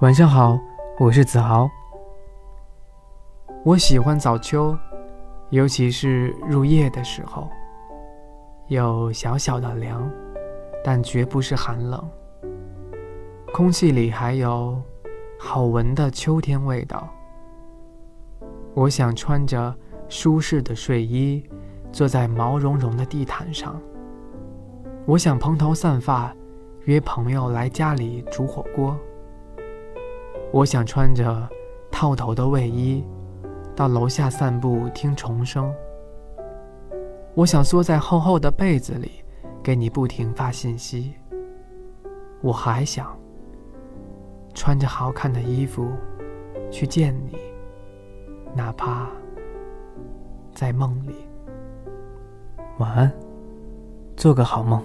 晚上好，我是子豪。我喜欢早秋，尤其是入夜的时候，有小小的凉，但绝不是寒冷。空气里还有好闻的秋天味道。我想穿着舒适的睡衣，坐在毛茸茸的地毯上。我想蓬头散发，约朋友来家里煮火锅。我想穿着套头的卫衣，到楼下散步听虫声。我想缩在厚厚的被子里，给你不停发信息。我还想穿着好看的衣服去见你，哪怕在梦里。晚安，做个好梦。